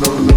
no, no.